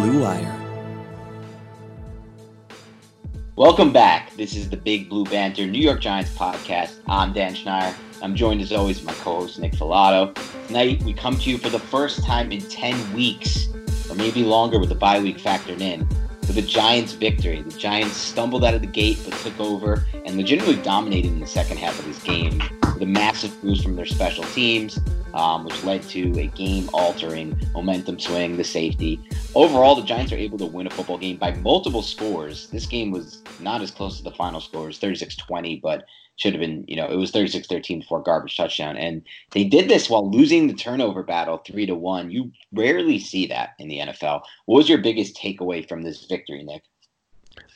Blue Wire. Welcome back. This is the Big Blue Banter New York Giants podcast. I'm Dan Schneier. I'm joined as always by my co-host Nick Falato. Tonight we come to you for the first time in 10 weeks, or maybe longer with the bye week factored in, with the Giants victory. The Giants stumbled out of the gate but took over and legitimately dominated in the second half of this game with a massive boost from their special teams, um, which led to a game altering momentum swing, the safety. Overall, the Giants are able to win a football game by multiple scores. This game was not as close to the final score as 36 20, but should have been, you know, it was 36 13 for a garbage touchdown. And they did this while losing the turnover battle three to one. You rarely see that in the NFL. What was your biggest takeaway from this victory, Nick?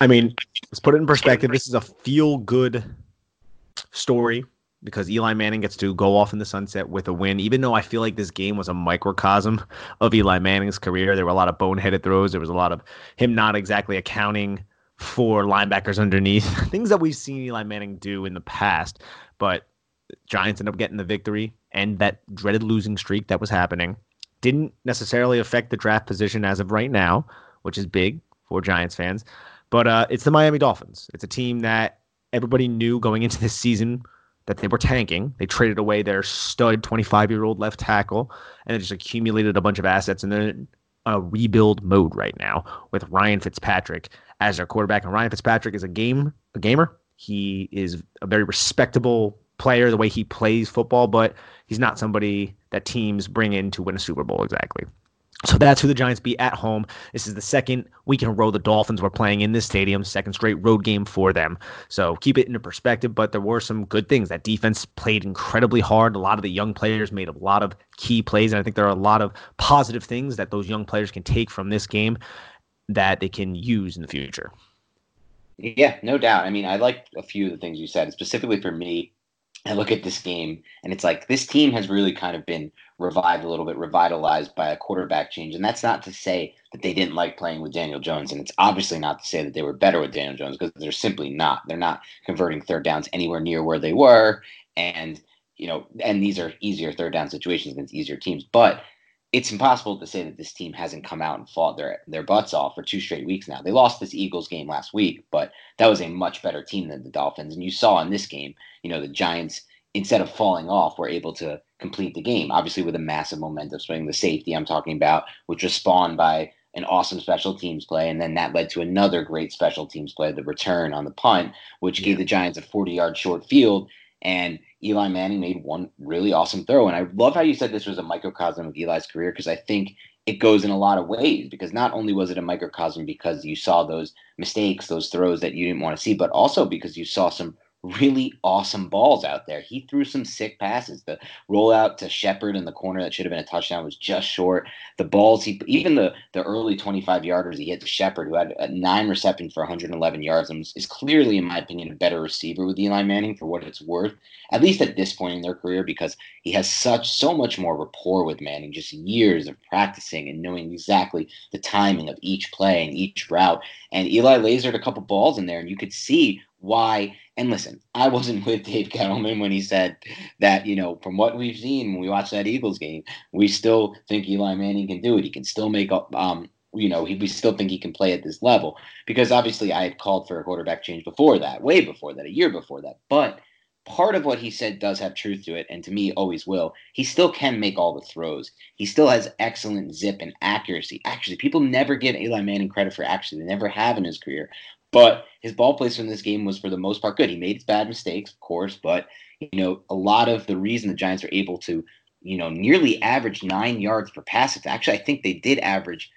I mean, let's put it in perspective. This is a feel good story because Eli Manning gets to go off in the sunset with a win. Even though I feel like this game was a microcosm of Eli Manning's career, there were a lot of boneheaded throws. There was a lot of him not exactly accounting for linebackers underneath, things that we've seen Eli Manning do in the past. But Giants end up getting the victory, and that dreaded losing streak that was happening didn't necessarily affect the draft position as of right now, which is big for Giants fans. But uh, it's the Miami Dolphins. It's a team that everybody knew going into this season that they were tanking. They traded away their stud 25 year old left tackle and they just accumulated a bunch of assets. And they're in a rebuild mode right now with Ryan Fitzpatrick as their quarterback. And Ryan Fitzpatrick is a game a gamer. He is a very respectable player the way he plays football, but he's not somebody that teams bring in to win a Super Bowl exactly. So that's who the Giants beat at home. This is the second week in a row the Dolphins were playing in this stadium, second straight road game for them. So keep it into perspective, but there were some good things. That defense played incredibly hard. A lot of the young players made a lot of key plays, and I think there are a lot of positive things that those young players can take from this game that they can use in the future. Yeah, no doubt. I mean, I like a few of the things you said. Specifically for me, I look at this game and it's like this team has really kind of been revived a little bit, revitalized by a quarterback change. And that's not to say that they didn't like playing with Daniel Jones. And it's obviously not to say that they were better with Daniel Jones because they're simply not. They're not converting third downs anywhere near where they were. And, you know, and these are easier third down situations against easier teams. But it's impossible to say that this team hasn't come out and fought their their butts off for two straight weeks now. They lost this Eagles game last week, but that was a much better team than the Dolphins. And you saw in this game, you know, the Giants instead of falling off were able to complete the game. Obviously with a massive momentum swing, the safety I'm talking about, which was spawned by an awesome special teams play, and then that led to another great special teams play, the return on the punt, which yeah. gave the Giants a 40 yard short field. And Eli Manning made one really awesome throw. And I love how you said this was a microcosm of Eli's career because I think it goes in a lot of ways because not only was it a microcosm because you saw those mistakes, those throws that you didn't want to see, but also because you saw some really awesome balls out there. He threw some sick passes. The rollout to Shepard in the corner that should have been a touchdown was just short. The balls he even the the early 25 yarders he hit to Shepard, who had uh, nine receptions for 111 yards, and is clearly, in my opinion, a better receiver with Eli Manning for what it's worth, at least at this point in their career, because he has such so much more rapport with Manning, just years of practicing and knowing exactly the timing of each play and each route. And Eli lasered a couple balls in there, and you could see why. And listen, I wasn't with Dave Gettleman when he said that, you know, from what we've seen when we watched that Eagles game, we still think Eli Manning can do it. He can still make up, um, you know, he, we still think he can play at this level because obviously I had called for a quarterback change before that, way before that, a year before that. But part of what he said does have truth to it, and to me, always will. He still can make all the throws. He still has excellent zip and accuracy. Actually, people never give Eli Manning credit for accuracy. They never have in his career. But his ball placement in this game was for the most part good. He made bad mistakes, of course, but you know, a lot of the reason the Giants are able to, you know, nearly average nine yards per pass. Actually, I think they did average.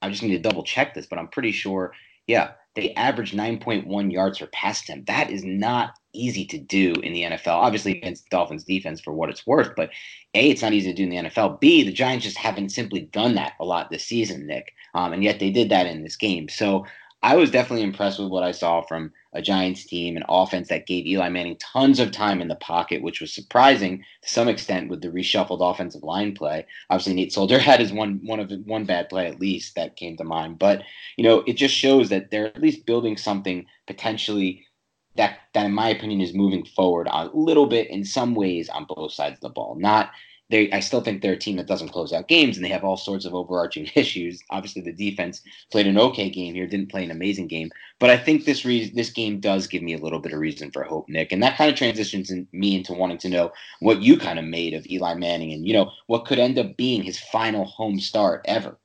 I just need to double check this, but I'm pretty sure. Yeah, they averaged 9.1 yards per pass attempt. That is not easy to do in the NFL. Obviously against Dolphins defense for what it's worth, but A, it's not easy to do in the NFL. B, the Giants just haven't simply done that a lot this season, Nick. Um, and yet they did that in this game. So I was definitely impressed with what I saw from a Giants team, an offense that gave Eli Manning tons of time in the pocket, which was surprising to some extent with the reshuffled offensive line play. Obviously, Nate Solder had his one one of one bad play at least that came to mind, but you know it just shows that they're at least building something potentially that that in my opinion is moving forward a little bit in some ways on both sides of the ball. Not they I still think they're a team that doesn't close out games and they have all sorts of overarching issues. Obviously, the defense played an okay game here, didn't play an amazing game, but I think this re- this game does give me a little bit of reason for hope, Nick, and that kind of transitions in me into wanting to know what you kind of made of Eli Manning and you know what could end up being his final home start ever.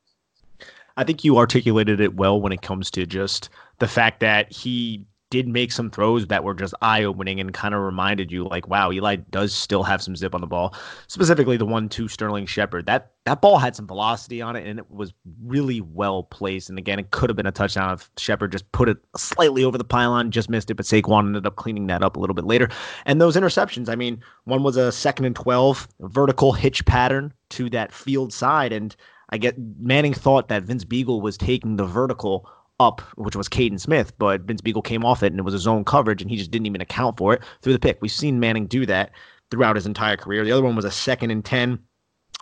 I think you articulated it well when it comes to just the fact that he did make some throws that were just eye opening and kind of reminded you like, wow, Eli does still have some zip on the ball. Specifically the one to Sterling Shepard. That that ball had some velocity on it and it was really well placed. And again, it could have been a touchdown if Shepard just put it slightly over the pylon, just missed it, but Saquon ended up cleaning that up a little bit later. And those interceptions, I mean, one was a second and twelve vertical hitch pattern to that field side. And I get Manning thought that Vince Biegel was taking the vertical up, which was Kaden Smith, but Vince Biegel came off it and it was a zone coverage and he just didn't even account for it threw the pick. We've seen Manning do that throughout his entire career. The other one was a second and 10.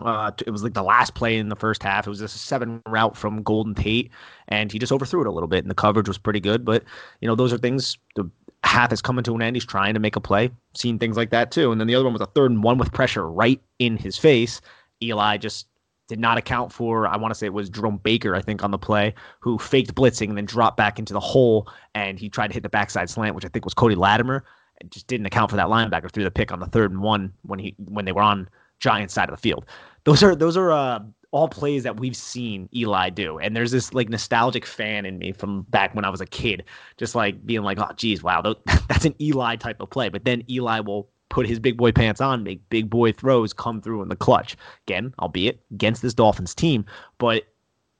Uh, it was like the last play in the first half. It was a seven route from Golden Tate, and he just overthrew it a little bit, and the coverage was pretty good. But you know, those are things. The half is coming to an end. He's trying to make a play. Seen things like that too. And then the other one was a third and one with pressure right in his face. Eli just did not account for, I want to say it was Jerome Baker, I think, on the play, who faked blitzing and then dropped back into the hole. And he tried to hit the backside slant, which I think was Cody Latimer, and just didn't account for that linebacker threw the pick on the third and one when he when they were on Giants side of the field. Those are those are uh, all plays that we've seen Eli do. And there's this like nostalgic fan in me from back when I was a kid, just like being like, oh, geez, wow, that's an Eli type of play. But then Eli will put his big boy pants on, make big boy throws come through in the clutch. Again, albeit against this Dolphins team, but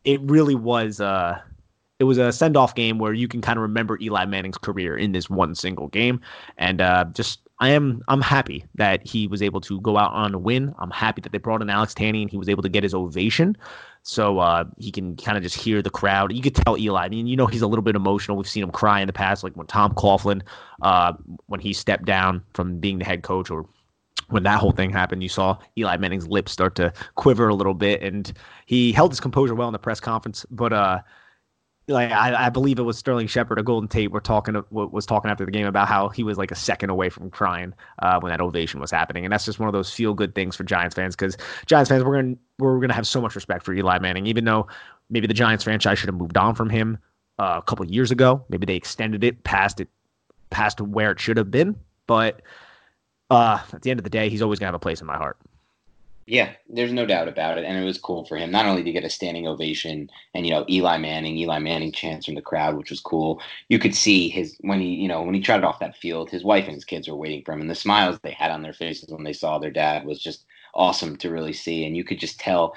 it really was uh it was a send off game where you can kind of remember Eli Manning's career in this one single game. And uh just I am I'm happy that he was able to go out on a win. I'm happy that they brought in Alex Tanney and he was able to get his ovation. So uh, he can kind of just hear the crowd. You could tell Eli. I mean, you know, he's a little bit emotional. We've seen him cry in the past, like when Tom Coughlin, uh, when he stepped down from being the head coach, or when that whole thing happened, you saw Eli Manning's lips start to quiver a little bit, and he held his composure well in the press conference. But uh, like I, I, believe it was Sterling Shepard or Golden Tate were talking was talking after the game about how he was like a second away from crying uh, when that ovation was happening, and that's just one of those feel good things for Giants fans because Giants fans we're gonna we're gonna have so much respect for Eli Manning, even though maybe the Giants franchise should have moved on from him uh, a couple years ago. Maybe they extended it past it past where it should have been, but uh, at the end of the day, he's always gonna have a place in my heart. Yeah, there's no doubt about it. And it was cool for him not only to get a standing ovation and, you know, Eli Manning, Eli Manning chants from the crowd, which was cool. You could see his, when he, you know, when he trotted off that field, his wife and his kids were waiting for him. And the smiles they had on their faces when they saw their dad was just awesome to really see. And you could just tell,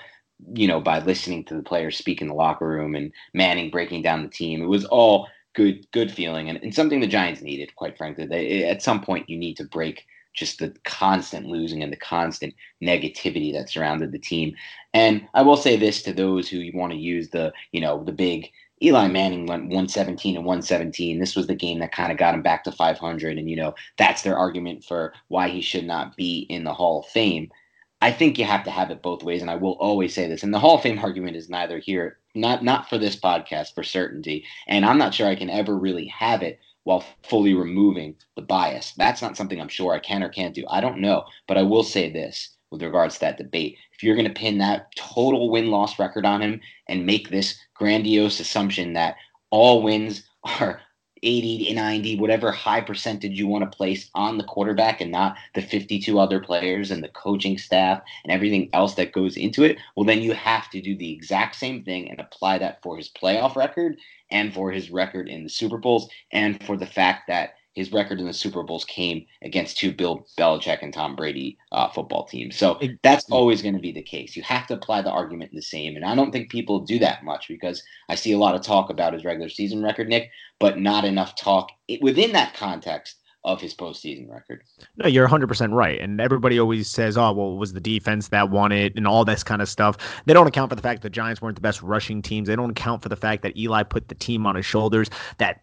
you know, by listening to the players speak in the locker room and Manning breaking down the team, it was all good good feeling and, and something the Giants needed, quite frankly. They, at some point, you need to break just the constant losing and the constant negativity that surrounded the team. And I will say this to those who want to use the, you know, the big Eli Manning went 117 and 117. This was the game that kind of got him back to 500. And, you know, that's their argument for why he should not be in the Hall of Fame. I think you have to have it both ways. And I will always say this. And the Hall of Fame argument is neither here, not, not for this podcast for certainty. And I'm not sure I can ever really have it while fully removing the bias. That's not something I'm sure I can or can't do. I don't know. But I will say this with regards to that debate. If you're going to pin that total win loss record on him and make this grandiose assumption that all wins are 80 to 90, whatever high percentage you want to place on the quarterback and not the 52 other players and the coaching staff and everything else that goes into it, well, then you have to do the exact same thing and apply that for his playoff record and for his record in the Super Bowls and for the fact that his record in the Super Bowls came against two Bill Belichick and Tom Brady uh, football teams. So that's always going to be the case. You have to apply the argument the same. And I don't think people do that much because I see a lot of talk about his regular season record, Nick, but not enough talk within that context of his postseason record. No, you're 100% right. And everybody always says, oh, well, it was the defense that won it and all this kind of stuff. They don't account for the fact that the Giants weren't the best rushing teams. They don't account for the fact that Eli put the team on his shoulders, that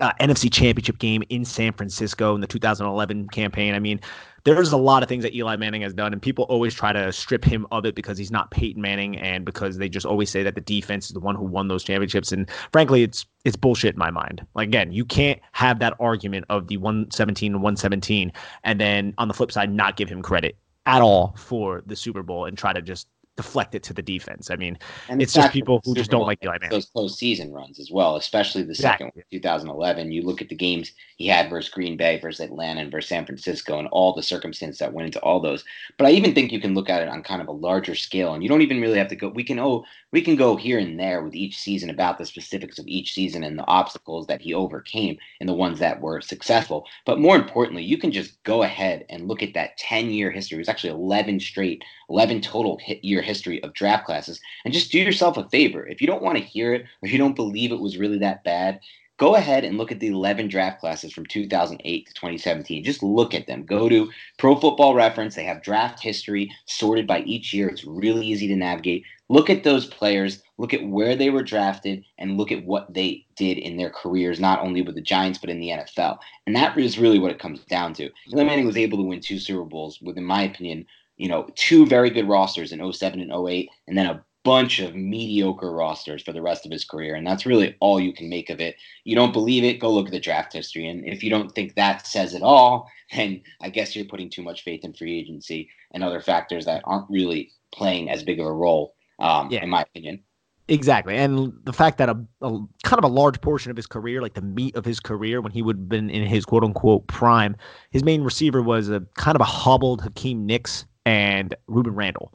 uh, NFC Championship game in San Francisco in the 2011 campaign. I mean, there's a lot of things that Eli Manning has done, and people always try to strip him of it because he's not Peyton Manning, and because they just always say that the defense is the one who won those championships. And frankly, it's it's bullshit in my mind. Like again, you can't have that argument of the 117 and 117, and then on the flip side, not give him credit at all for the Super Bowl and try to just deflect it to the defense. I mean, and it's just people who just don't like Eli Manning. Those postseason runs as well, especially the exactly. second 2011. You look at the games he had versus Green Bay, versus Atlanta, and versus San Francisco, and all the circumstances that went into all those. But I even think you can look at it on kind of a larger scale, and you don't even really have to go. We can oh, we can go here and there with each season about the specifics of each season and the obstacles that he overcame and the ones that were successful. But more importantly, you can just go ahead and look at that 10 year history. It was actually 11 straight, 11 total hit year history of draft classes and just do yourself a favor. If you don't want to hear it or you don't believe it was really that bad, go ahead and look at the 11 draft classes from 2008 to 2017. Just look at them. Go to Pro Football Reference. They have draft history sorted by each year. It's really easy to navigate. Look at those players, look at where they were drafted, and look at what they did in their careers, not only with the Giants, but in the NFL. And that is really what it comes down to. Eli Manning was able to win two Super Bowls with, in my opinion, you know, two very good rosters in 07 and 08, and then a bunch of mediocre rosters for the rest of his career. And that's really all you can make of it. You don't believe it, go look at the draft history. And if you don't think that says it all, then I guess you're putting too much faith in free agency and other factors that aren't really playing as big of a role, um, yeah. in my opinion. Exactly. And the fact that a, a, kind of a large portion of his career, like the meat of his career when he would have been in his quote unquote prime, his main receiver was a kind of a hobbled Hakeem Nicks and Rueben Randle,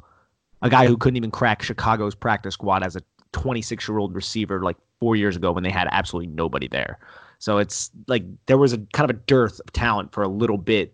a guy who couldn't even crack Chicago's practice squad as a 26 year old receiver like four years ago when they had absolutely nobody there. So it's like there was a kind of a dearth of talent for a little bit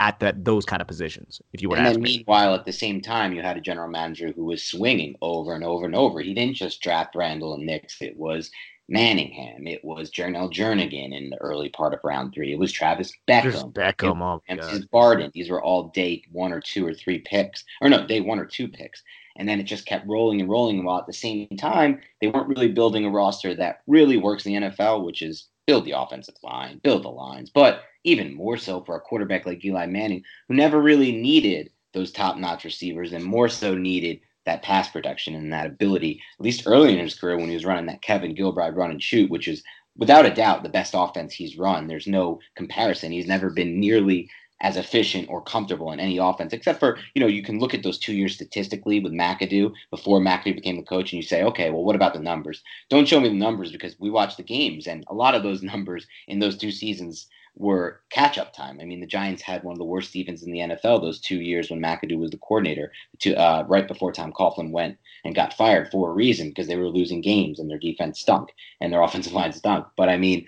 at that those kind of positions. If you were, and then meanwhile, at the same time, you had a general manager who was swinging over and over and over. He didn't just draft Randle and Nicks. It was Manningham. It was Jerrel Jernigan in the early part of round three. It was Travis Beckum. Just Beckum. Oh, and Barden. These were all day one or two or three picks. Or no, day one or two picks. And then it just kept rolling and rolling. While at the same time, they weren't really building a roster that really works in the NFL, which is build the offensive line, build the lines. But even more so for a quarterback like Eli Manning, who never really needed those top notch receivers and more so needed that pass protection and that ability, at least early in his career when he was running that Kevin Gilbride run and shoot, which is without a doubt the best offense he's run. There's no comparison. He's never been nearly as efficient or comfortable in any offense, except for, you know, you can look at those two years statistically with McAdoo before McAdoo became the coach and you say, okay, well, what about the numbers? Don't show me the numbers because we watch the games and a lot of those numbers in those two seasons were catch up time. I mean, the Giants had one of the worst defenses in the NFL those two years when McAdoo was the coordinator, to, uh, right before Tom Coughlin went and got fired for a reason because they were losing games and their defense stunk and their offensive line stunk. But I mean,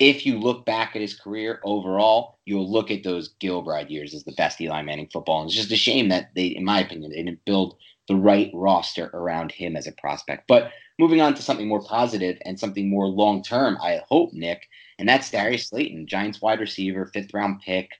if you look back at his career overall, you'll look at those Gilbride years as the best Eli Manning football. And it's just a shame that they, in my opinion, they didn't build the right roster around him as a prospect. But moving on to something more positive and something more long term, I hope, Nick, and that's Darius Slayton, Giants wide receiver, fifth round pick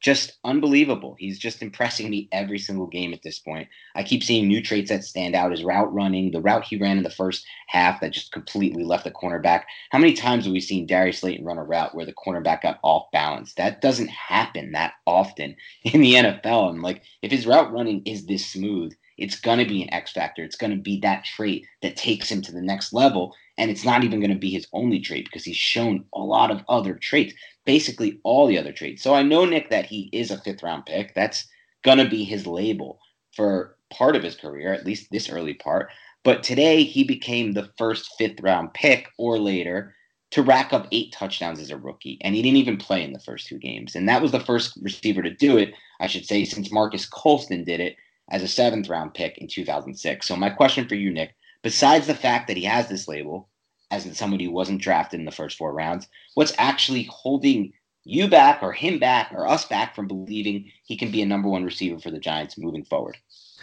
just unbelievable. He's just impressing me every single game at this point. I keep seeing new traits that stand out. His route running, the route he ran in the first half that just completely left the cornerback. How many times have we seen Darius Slayton run a route where the cornerback got off balance? That doesn't happen that often in the NFL. And like, if his route running is this smooth, it's going to be an X factor. It's going to be that trait that takes him to the next level. And it's not even going to be his only trait because he's shown a lot of other traits basically all the other traits. So I know, Nick, that he is a fifth round pick. That's going to be his label for part of his career, at least this early part. But today he became the first fifth round pick or later to rack up eight touchdowns as a rookie. And he didn't even play in the first two games. And that was the first receiver to do it, I should say, since Marques Colston did it as a seventh round pick in 2006. So my question for you, Nick, besides the fact that he has this label, as in somebody who wasn't drafted in the first four rounds, what's actually holding you back or him back or us back from believing he can be a number one receiver for the Giants moving forward?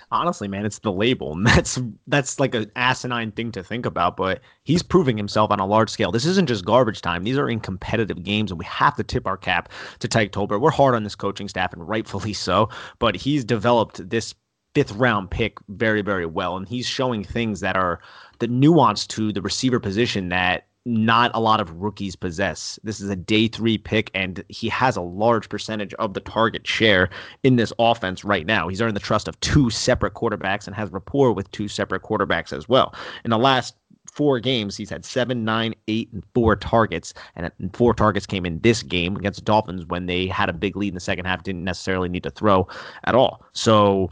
Honestly, man, it's the label. And that's that's like an asinine thing to think about, but he's proving himself on a large scale. This isn't just garbage time. These are in competitive games, and we have to tip our cap to Tyke Tolbert. We're hard on this coaching staff, and rightfully so, but he's developed this fifth round pick very, very well. And he's showing things that are the nuance to the receiver position that not a lot of rookies possess. This is a day three pick, and he has a large percentage of the target share in this offense right now. He's earned the trust of two separate quarterbacks and has rapport with two separate quarterbacks as well. In the last four games, he's had seven, nine, eight, and four targets. And four targets came in this game against the Dolphins when they had a big lead in the second half, didn't necessarily need to throw at all. So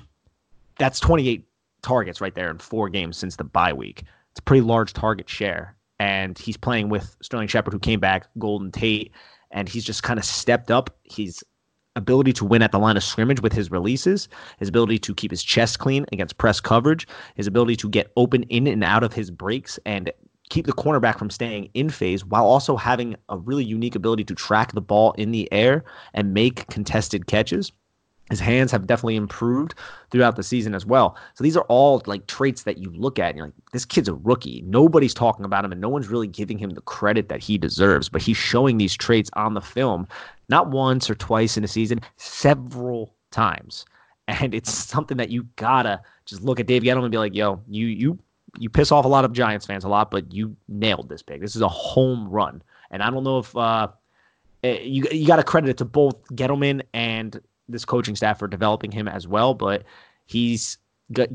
that's 28 targets right there in four games since the bye week. It's a pretty large target share. And he's playing with Sterling Shepard, who came back, Golden Tate, and he's just kind of stepped up. His ability to win at the line of scrimmage with his releases, his ability to keep his chest clean against press coverage, his ability to get open in and out of his breaks and keep the cornerback from staying in phase while also having a really unique ability to track the ball in the air and make contested catches. His hands have definitely improved throughout the season as well. So these are all like traits that you look at and you're like, this kid's a rookie. Nobody's talking about him and no one's really giving him the credit that he deserves. But he's showing these traits on the film, not once or twice in a season, several times. And it's something that you gotta just look at Dave Gettleman and be like, yo, you you you piss off a lot of Giants fans a lot, but you nailed this pick. This is a home run. And I don't know if uh, eh, you you got to credit it to both Gettleman and this coaching staff for developing him as well, but he's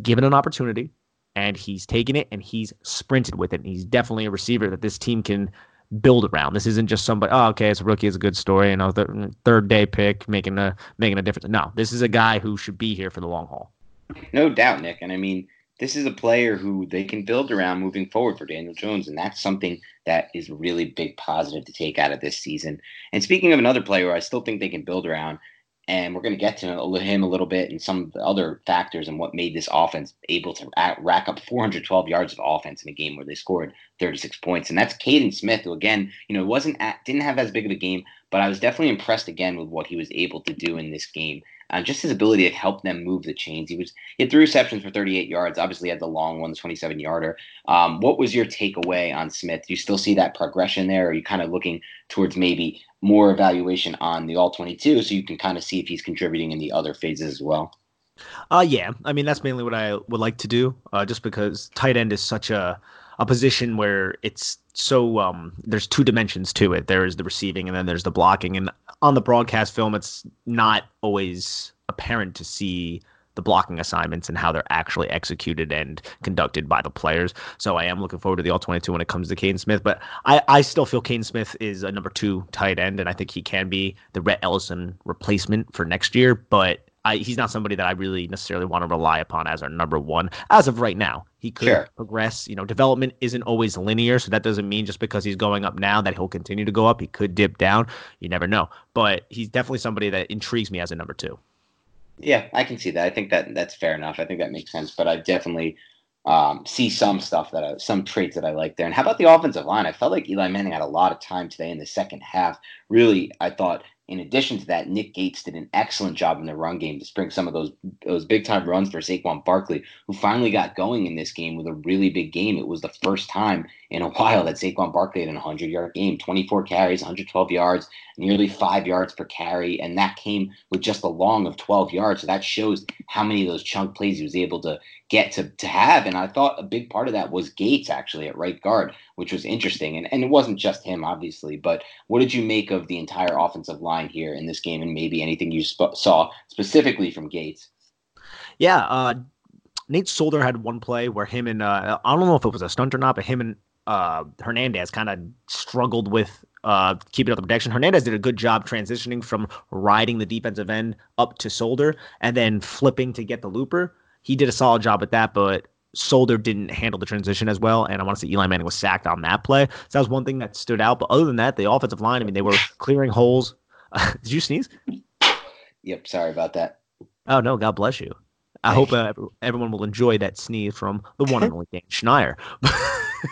given an opportunity and he's taken it and he's sprinted with it. And he's definitely a receiver that this team can build around. This isn't just somebody. Oh, okay, it's a rookie. It's a good story. You know, the third day pick making a making a difference. No, this is a guy who should be here for the long haul. No doubt, Nick. And I mean, this is a player who they can build around moving forward for Daniel Jones, and that's something that is really big positive to take out of this season. And speaking of another player, I still think they can build around and we're going to get to him a little bit and some of the other factors and what made this offense able to rack up 412 yards of offense in a game where they scored 36 points. And that's Kaden Smith, who again, you know, wasn't at, didn't have as big of a game, but I was definitely impressed again with what he was able to do in this game. Uh, just his ability to help them move the chains. He was he had three receptions for 38 yards. Obviously, had the long one, the 27 yarder. Um, what was your takeaway on Smith? Do you still see that progression there? Or are you kind of looking towards maybe more evaluation on the all 22 so you can kind of see if he's contributing in the other phases as well? Uh, yeah. I mean, that's mainly what I would like to do, uh, just because tight end is such a, a position where it's so um, there's two dimensions to it. There is the receiving and then there's the blocking. And on the broadcast film, it's not always apparent to see the blocking assignments and how they're actually executed and conducted by the players. So I am looking forward to the all 22 when it comes to Kaden Smith. But I, I still feel Kaden Smith is a number two tight end, and I think he can be the Rhett Ellison replacement for next year. But I, he's not somebody that I really necessarily want to rely upon as our number one as of right now. He could sure. progress. You know, development isn't always linear, so that doesn't mean just because he's going up now that he'll continue to go up. He could dip down. You never know. But he's definitely somebody that intrigues me as a number two. Yeah, I can see that. I think that that's fair enough. I think that makes sense. But I definitely um, see some stuff that I, some traits that I like there. And how about the offensive line? I felt like Eli Manning had a lot of time today in the second half. Really, I thought in addition to that, Nick Gates did an excellent job in the run game to spring some of those those big time runs for Saquon Barkley, who finally got going in this game with a really big game. It was the first time in a while that Saquon Barkley had a 100 yard game, 24 carries, 112 yards, nearly five yards per carry, and that came with just a long of 12 yards. So that shows how many of those chunk plays he was able to get to, to have. And I thought a big part of that was Gates actually at right guard, which was interesting. And, and it wasn't just him, obviously, but what did you make of the entire offensive line here in this game and maybe anything you sp- saw specifically from Gates? Yeah. Uh, Nate Solder had one play where him and, uh, I don't know if it was a stunt or not, but him and uh, Hernandez kind of struggled with uh, keeping up the protection. Hernandez did a good job transitioning from riding the defensive end up to Solder and then flipping to get the looper he did a solid job at that, but Solder didn't handle the transition as well. And I want to say Eli Manning was sacked on that play. So that was one thing that stood out. But other than that, the offensive line, I mean, they were clearing holes. did you sneeze? Yep. Sorry about that. Oh, no. God bless you. I hope uh, everyone will enjoy that sneeze from the one and only Dan Schneier.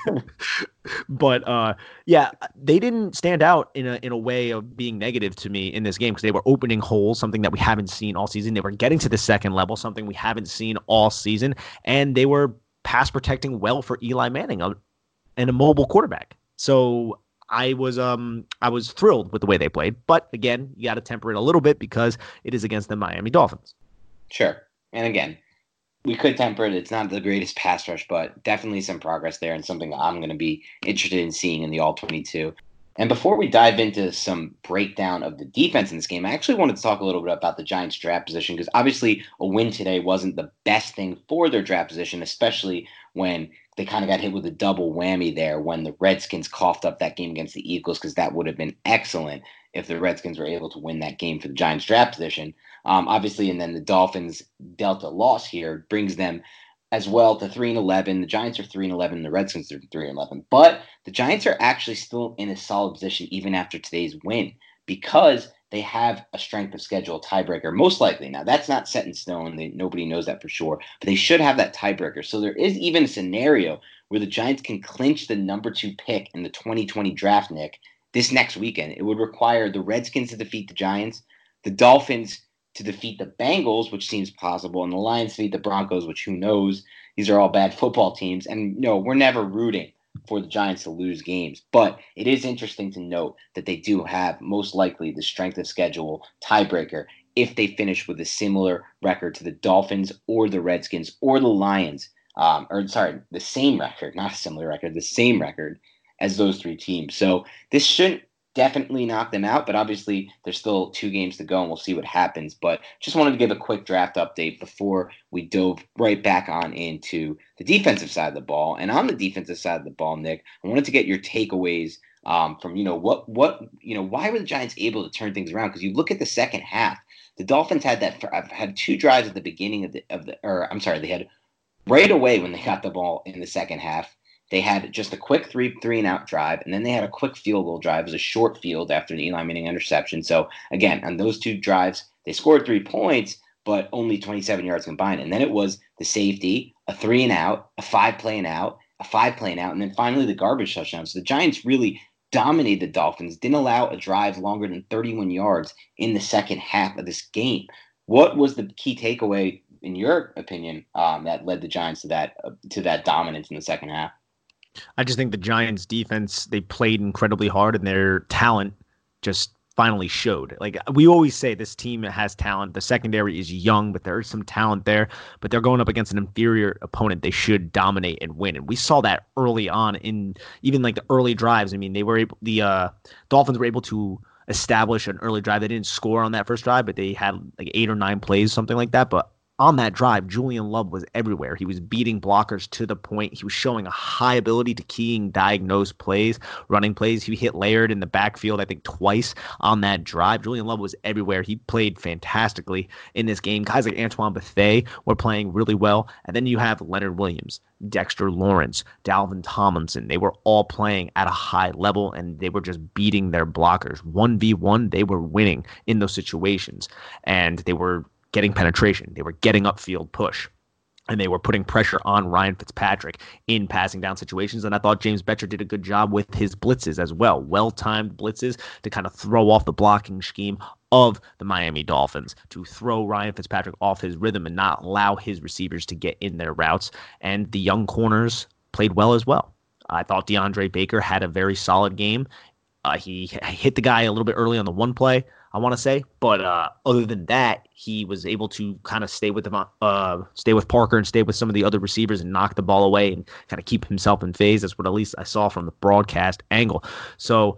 but uh, yeah, they didn't stand out in a in a way of being negative to me in this game because they were opening holes, something that we haven't seen all season. They were getting to the second level, something we haven't seen all season, and they were pass protecting well for Eli Manning uh, and a mobile quarterback. So I was um I was thrilled with the way they played, but again, you got to temper it a little bit because it is against the Miami Dolphins. Sure, and again, we could temper it. It's not the greatest pass rush, but definitely some progress there and something I'm going to be interested in seeing in the All 22. And before we dive into some breakdown of the defense in this game, I actually wanted to talk a little bit about the Giants' draft position because obviously a win today wasn't the best thing for their draft position, especially when they kind of got hit with a double whammy there when the Redskins coughed up that game against the Eagles because that would have been excellent if the Redskins were able to win that game for the Giants' draft position. Um, obviously, and then the Dolphins' Delta loss here brings them as well to three and eleven. The Giants are three and eleven. The Redskins are three and eleven. But the Giants are actually still in a solid position even after today's win because they have a strength of schedule tiebreaker, most likely. Now, that's not set in stone. They, nobody knows that for sure, but they should have that tiebreaker. So there is even a scenario where the Giants can clinch the number two pick in the 2020 draft, Nick, this next weekend. It would require the Redskins to defeat the Giants, the Dolphins to defeat the Bengals, which seems possible, and the Lions to beat the Broncos, which who knows? These are all bad football teams. And no, we're never rooting for the Giants to lose games. But it is interesting to note that they do have most likely the strength of schedule tiebreaker if they finish with a similar record to the Dolphins or the Redskins or the Lions. Um, or sorry, the same record, not a similar record, the same record as those three teams. So this shouldn't definitely knock them out, but obviously there's still two games to go and we'll see what happens. But just wanted to give a quick draft update before we dove right back on into the defensive side of the ball. And on the defensive side of the ball, Nick, I wanted to get your takeaways um, from, you know, what, what, you know, why were the Giants able to turn things around? Because you look at the second half, the Dolphins had that, I've had two drives at the beginning of the, of the, or I'm sorry, they had right away when they got the ball in the second half they had just a quick three three and out drive, and then they had a quick field goal drive. It was a short field after the Eli Manning interception. So again, on those two drives, they scored three points, but only 27 yards combined. And then it was the safety, a three and out, a five play and out, a five play and out, and then finally the garbage touchdown. So the Giants really dominated the Dolphins, didn't allow a drive longer than 31 yards in the second half of this game. What was the key takeaway, in your opinion, um, that led the Giants to that uh, to that dominance in the second half? I just think the Giants defense, they played incredibly hard and their talent just finally showed. Like we always say this team has talent. The secondary is young, but there is some talent there, but they're going up against an inferior opponent. They should dominate and win. And we saw that early on in even like the early drives. I mean, they were able the uh Dolphins were able to establish an early drive. They didn't score on that first drive, but they had like eight or nine plays, something like that. But on that drive, Julian Love was everywhere. He was beating blockers to the point. He was showing a high ability to keying diagnose plays, running plays. He hit Laird in the backfield, I think, twice on that drive. Julian Love was everywhere. He played fantastically in this game. Guys like Antoine Bethea were playing really well. And then you have Leonard Williams, Dexter Lawrence, Dalvin Tomlinson. They were all playing at a high level and they were just beating their blockers. 1v1, they were winning in those situations. And they were getting penetration. They were getting upfield push. and they were putting pressure on Ryan Fitzpatrick in passing down situations. And I thought James Bettcher did a good job with his blitzes as well, well timed blitzes to kind of throw off the blocking scheme of the Miami Dolphins, to throw Ryan Fitzpatrick off his rhythm and not allow his receivers to get in their routes. And the young corners played well as well. I thought DeAndre Baker had a very solid game. Uh, he hit the guy a little bit early on the one play. I want to say. But uh, other than that, he was able to kind of stay with the, uh, stay with Parker and stay with some of the other receivers and knock the ball away and kind of keep himself in phase. That's what at least I saw from the broadcast angle. So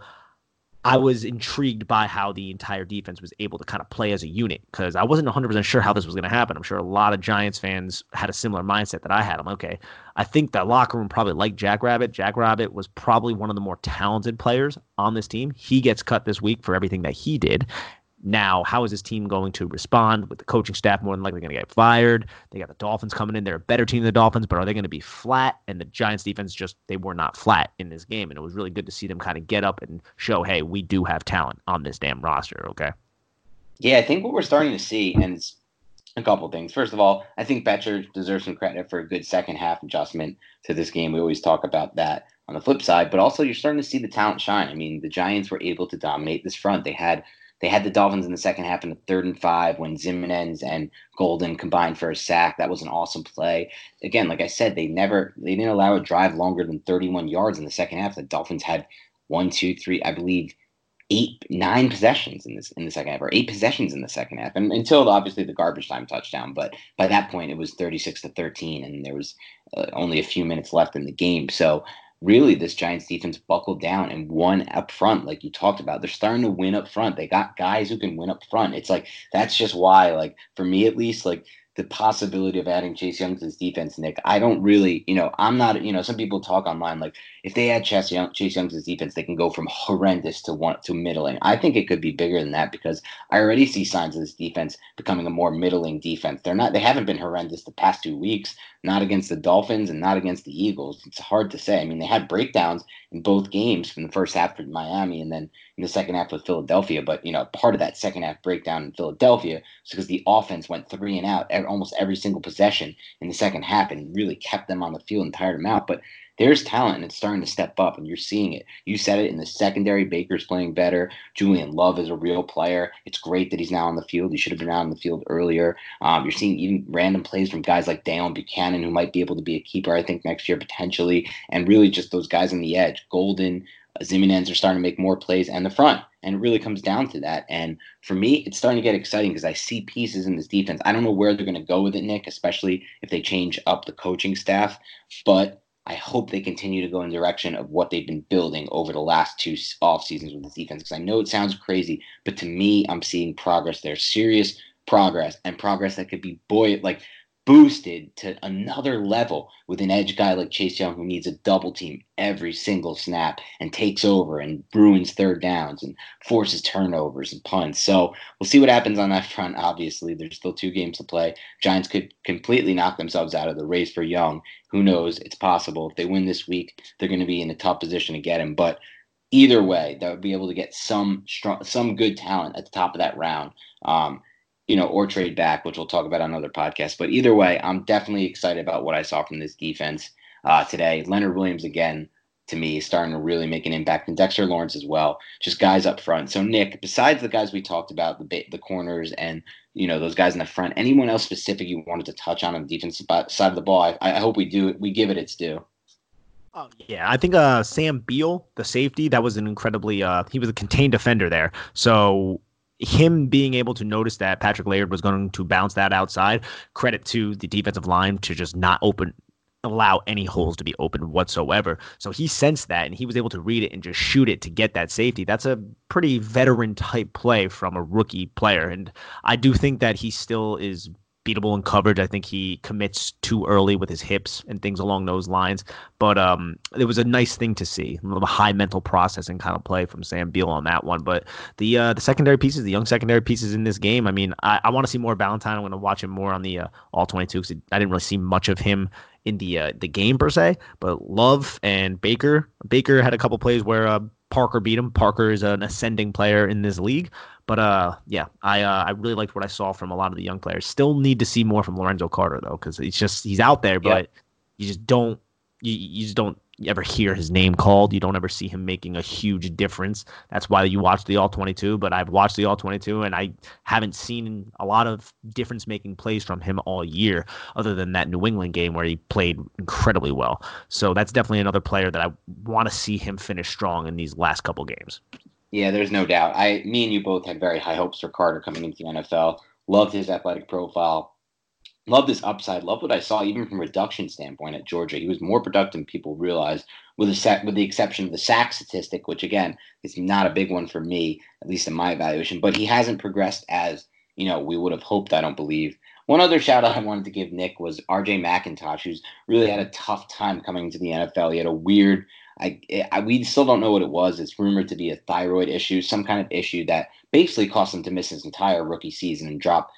I was intrigued by how the entire defense was able to kind of play as a unit because I wasn't 100% sure how this was going to happen. I'm sure a lot of Giants fans had a similar mindset that I had. I'm okay. I think the locker room probably liked Jackrabbit. Jackrabbit was probably one of the more talented players on this team. He gets cut this week for everything that he did. Now, how is this team going to respond with the coaching staff more than likely going to get fired? They got the Dolphins coming in. They're a better team than the Dolphins, but are they going to be flat? And the Giants defense just, they were not flat in this game. And it was really good to see them kind of get up and show, hey, we do have talent on this damn roster, okay? Yeah, I think what we're starting to see, and it's a couple things. First of all, I think Bettcher deserves some credit for a good second half adjustment to this game. We always talk about that on the flip side, but also you're starting to see the talent shine. I mean, the Giants were able to dominate this front. They had they had the Dolphins in the second half in the third and five when Ximines and Golden combined for a sack. That was an awesome play. Again, like I said, they never they didn't allow a drive longer than 31 yards in the second half. The Dolphins had one, two, three, I believe eight, nine possessions in this in the second half, or eight possessions in the second half, and until obviously the garbage time touchdown. But by that point, it was 36 to 13, and there was uh, only a few minutes left in the game. So really this Giants defense buckled down and won up front, like you talked about. They're starting to win up front. They got guys who can win up front. It's like that's just why, like for me at least, like the possibility of adding Chase Young to this defense, Nick. I don't really, you know, I'm not, you know, some people talk online like if they add Chase Young, Chase Young to defense, they can go from horrendous to one to middling. I think it could be bigger than that because I already see signs of this defense becoming a more middling defense. They're not, they haven't been horrendous the past two weeks, not against the Dolphins and not against the Eagles. It's hard to say. I mean, they had breakdowns in both games from the first half with Miami and then in the second half with Philadelphia. But you know, part of that second half breakdown in Philadelphia was because the offense went three and out almost every single possession in the second half and really kept them on the field and tired them out. But there's talent and it's starting to step up and you're seeing it. You said it in the secondary. Baker's playing better. Julian Love is a real player. It's great that he's now on the field. He should have been out on the field earlier. Um, you're seeing even random plays from guys like Deone Bucannon, who might be able to be a keeper, I think, next year potentially. And really just those guys on the edge. Golden, Ximines are starting to make more plays and the front. And it really comes down to that. And for me, it's starting to get exciting because I see pieces in this defense. I don't know where they're going to go with it, Nick, especially if they change up the coaching staff. But I hope they continue to go in the direction of what they've been building over the last two off seasons with the defense. Because I know it sounds crazy, but to me, I'm seeing progress there, serious progress, and progress that could be boy like boosted to another level with an edge guy like Chase Young who needs a double team every single snap and takes over and ruins third downs and forces turnovers and punts. So we'll see what happens on that front. Obviously, there's still two games to play. Giants could completely knock themselves out of the race for Young. Who knows? It's possible. If they win this week, they're going to be in a tough position to get him. But either way, they would be able to get some strong, some good talent at the top of that round. Um, you know, or trade back, which we'll talk about on another podcast. But either way, I'm definitely excited about what I saw from this defense uh, today. Leonard Williams again to me is starting to really make an impact, and Dexter Lawrence as well. Just guys up front. So Nick, besides the guys we talked about, the the corners and you know those guys in the front, anyone else specific you wanted to touch on on the defensive side of the ball? I, I hope we do it we give it its due. Oh, yeah, I think uh, Sam Beal, the safety, that was an incredibly uh, he was a contained defender there. So him being able to notice that Patrick Laird was going to bounce that outside, credit to the defensive line to just not open allow any holes to be open whatsoever. So he sensed that and he was able to read it and just shoot it to get that safety. That's a pretty veteran type play from a rookie player. And I do think that he still is beatable in coverage. I think he commits too early with his hips and things along those lines. But um, it was a nice thing to see, a high mental processing kind of play from Sam Beal on that one. But the uh, the secondary pieces, the young secondary pieces in this game, I mean, I, I want to see more Valentine. I'm going to watch him more on the uh, all 22 because I didn't really see much of him in the uh, the game per se. But Love and Baker, Baker had a couple plays where uh, Parker beat him. Parker is an ascending player in this league. But uh, yeah, I uh, I really liked what I saw from a lot of the young players. Still need to see more from Lorenzo Carter though, because he's just he's out there, but you just don't you, you just don't ever hear his name called. You don't ever see him making a huge difference. That's why you watch the All 22. But I've watched the All 22 and I haven't seen a lot of difference making plays from him all year, other than that New England game where he played incredibly well. So that's definitely another player that I want to see him finish strong in these last couple games. Yeah, there's no doubt. I, me and you both had very high hopes for Carter coming into the NFL. Loved his athletic profile love this upside. Love what I saw even from reduction standpoint at Georgia. He was more productive than people realize, with a set, with the exception of the sack statistic, which again is not a big one for me, at least in my evaluation. But he hasn't progressed as you know we would have hoped. I don't believe. One other shout out I wanted to give Nick was R.J. McIntosh, who's really had a tough time coming to the NFL. He had a weird. I, I, we still don't know what it was. It's rumored to be a thyroid issue, some kind of issue that basically caused him to miss his entire rookie season and drop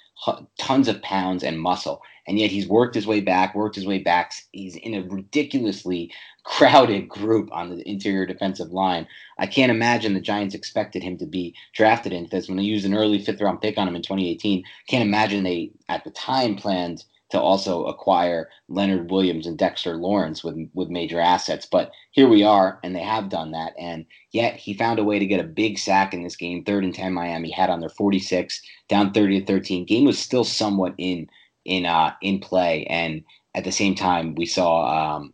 tons of pounds and muscle. And yet he's worked his way back, worked his way back. He's in a ridiculously crowded group on the interior defensive line. I can't imagine the Giants expected him to be drafted into this when they used an early fifth round pick on him in 2018. Can't imagine they at the time planned to also acquire Leonard Williams and Dexter Lawrence with with major assets. But here we are, and they have done that. And yet he found a way to get a big sack in this game. Third and ten, Miami had on their 46, down 30 to 13. Game was still somewhat in in uh, in play, and at the same time, we saw um,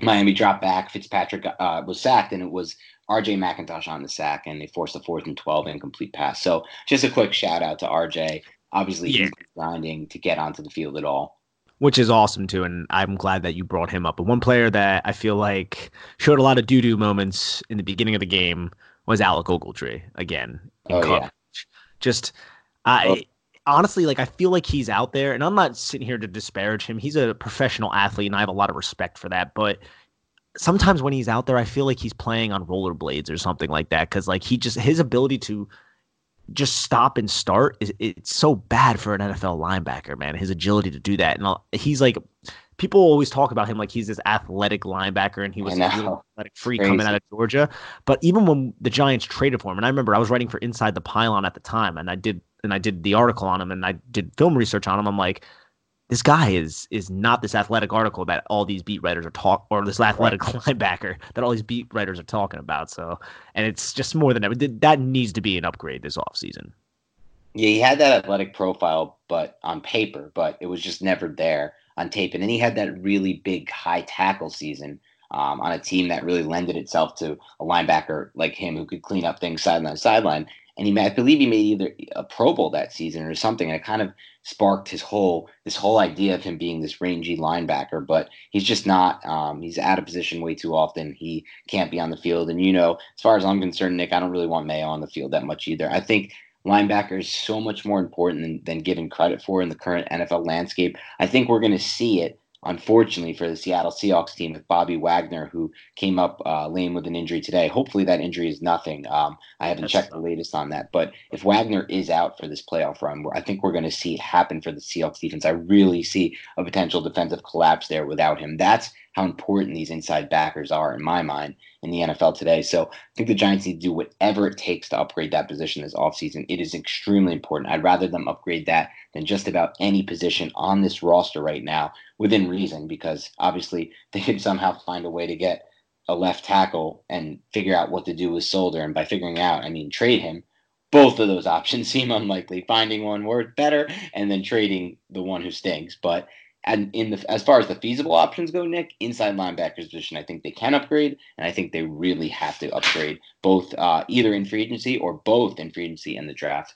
Miami drop back. Fitzpatrick uh, was sacked, and it was RJ McIntosh on the sack, and they forced a fourth and 12 incomplete pass. So just a quick shout out to RJ obviously yeah. he's grinding to get onto the field at all. Which is awesome too, and I'm glad that you brought him up. But one player that I feel like showed a lot of doo doo moments in the beginning of the game was Alec Ogletree again in oh, coverage. Yeah. Just I oh. honestly like I feel like he's out there, and I'm not sitting here to disparage him. He's a professional athlete, and I have a lot of respect for that. But sometimes when he's out there, I feel like he's playing on rollerblades or something like that. Because like he just his ability to just stop and start is it's so bad for an NFL linebacker, man. His agility to do that, and uh, he's like, people always talk about him like he's this athletic linebacker, and he was a athletic freak Crazy. coming out of Georgia. But even when the Giants traded for him, and I remember I was writing for Inside the Pylon at the time, and I did and I did the article on him, and I did film research on him. I'm like, this guy is is not this athletic article that all these beat writers are talk or this athletic linebacker that all these beat writers are talking about. So, and it's just more than ever. That needs to be an upgrade this offseason. Yeah, he had that athletic profile, but on paper, but it was just never there on tape. And then he had that really big high tackle season um, on a team that really lended itself to a linebacker like him who could clean up things sideline to sideline and he I believe he made either a Pro Bowl that season or something. And it kind of sparked his whole this whole idea of him being this rangy linebacker. But he's just not. Um, he's out of position way too often. He can't be on the field. And you know, as far as I'm concerned, Nick, I don't really want Mayo on the field that much either. I think linebacker is so much more important than, than given credit for in the current NFL landscape. I think we're going to see it unfortunately for the Seattle Seahawks team with Bobby Wagner, who came up uh, lame with an injury today. Hopefully that injury is nothing. Um, I haven't That's checked the latest on that, but if Wagner is out for this playoff run, I think we're going to see it happen for the Seahawks defense. I really see a potential defensive collapse there without him. That's how important these inside backers are in my mind in the NFL today. So I think the Giants need to do whatever it takes to upgrade that position this offseason. It is extremely important. I'd rather them upgrade that than just about any position on this roster right now within reason, because obviously they could somehow find a way to get a left tackle and figure out what to do with Solder. And by figuring out, I mean trade him. Both of those options seem unlikely. Finding one worth better and then trading the one who stinks. But and in the as far as the feasible options go, Nick, inside linebackers position, I think they can upgrade, and I think they really have to upgrade both uh, either in free agency or both in free agency and the draft.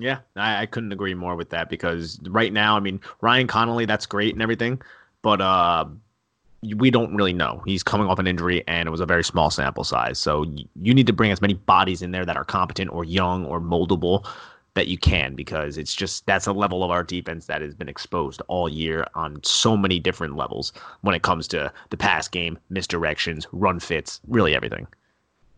Yeah, I, I, couldn't agree more with that because right now, I mean, Ryan Connelly, that's great and everything, but uh, we don't really know. He's coming off an injury, and it was a very small sample size. So you need to bring as many bodies in there that are competent or young or moldable that you can because it's just that's a level of our defense that has been exposed all year on so many different levels when it comes to the pass game, misdirections, run fits, really everything.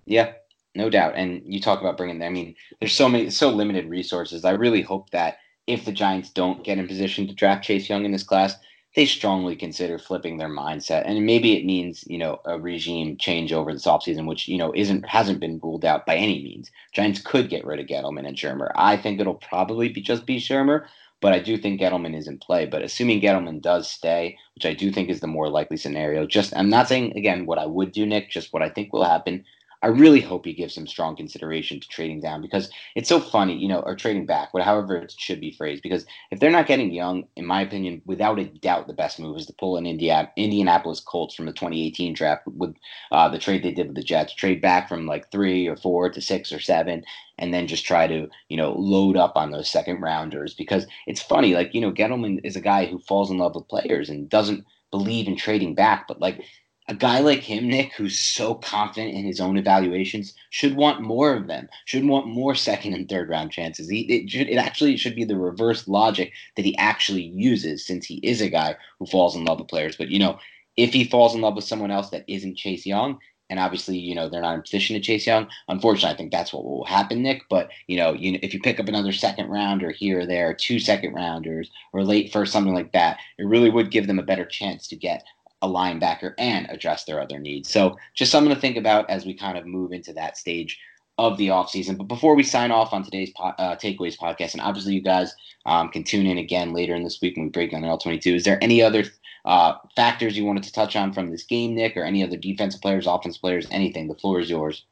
Yeah, no doubt. And you talk about bringing. I mean, there's so many, so limited resources. I really hope that if the Giants don't get in position to draft Chase Young in this class, they strongly consider flipping their mindset. And maybe it means, you know, a regime change over this offseason, which, you know, isn't hasn't been ruled out by any means. Giants could get rid of Gettleman and Shurmur. I think it'll probably be just be Shurmur, but I do think Gettleman is in play. But assuming Gettleman does stay, which I do think is the more likely scenario, just I'm not saying again what I would do, Nick, just what I think will happen. I really hope he gives some strong consideration to trading down because it's so funny, you know, or trading back, however it should be phrased. Because if they're not getting young, in my opinion, without a doubt, the best move is to pull an India, Indianapolis Colts from the 2018 draft with uh, the trade they did with the Jets, trade back from like three or four to six or seven, and then just try to, you know, load up on those second rounders. Because it's funny, like, you know, Gettleman is a guy who falls in love with players and doesn't believe in trading back, but like a guy like him, Nick, who's so confident in his own evaluations, should want more of them. Should want more second and third round chances. He, it should it actually should be the reverse logic that he actually uses, since he is a guy who falls in love with players. But you know, if he falls in love with someone else that isn't Chase Young, and obviously, you know, they're not in position to chase Young. Unfortunately, I think that's what will happen, Nick. But you know, you if you pick up another second rounder here or there, two second rounders, or late first, something like that, it really would give them a better chance to get a linebacker and address their other needs. So just something to think about as we kind of move into that stage of the offseason. But before we sign off on today's po- uh, takeaways podcast, and obviously you guys um, can tune in again later in this week when we break down the All-22. Is there any other uh, factors you wanted to touch on from this game, Nick, or any other defensive players, offense players, anything? The floor is yours.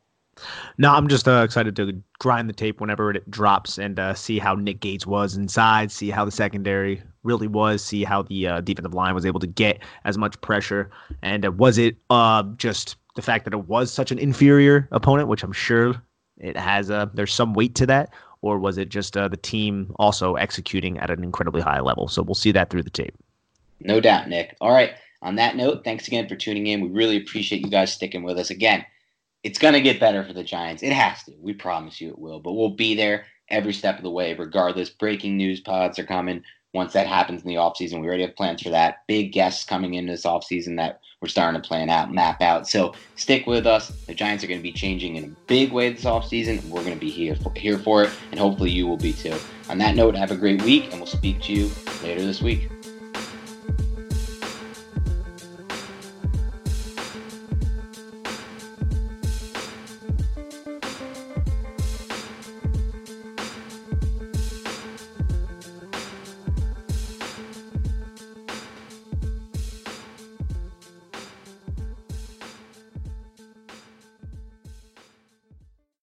No, I'm just uh, excited to grind the tape whenever it drops and uh, see how Nick Gates was inside, see how the secondary really was, see how the uh, defensive line was able to get as much pressure, and uh, was it uh, just the fact that it was such an inferior opponent, which I'm sure it has. Uh, there's some weight to that, or was it just the team also executing at an incredibly high level? So we'll see that through the tape. No doubt, Nick. All right. On that note, thanks again for tuning in. We really appreciate you guys sticking with us again it's going to get better for the Giants. It has to. We promise you it will. But we'll be there every step of the way, regardless. Breaking news pods are coming once that happens in the offseason. We already have plans for that. Big guests coming in this offseason that we're starting to plan out, map out. So stick with us. The Giants are going to be changing in a big way this offseason. We're going to be here for, here for it, and hopefully you will be too. On that note, have a great week, and we'll speak to you later this week.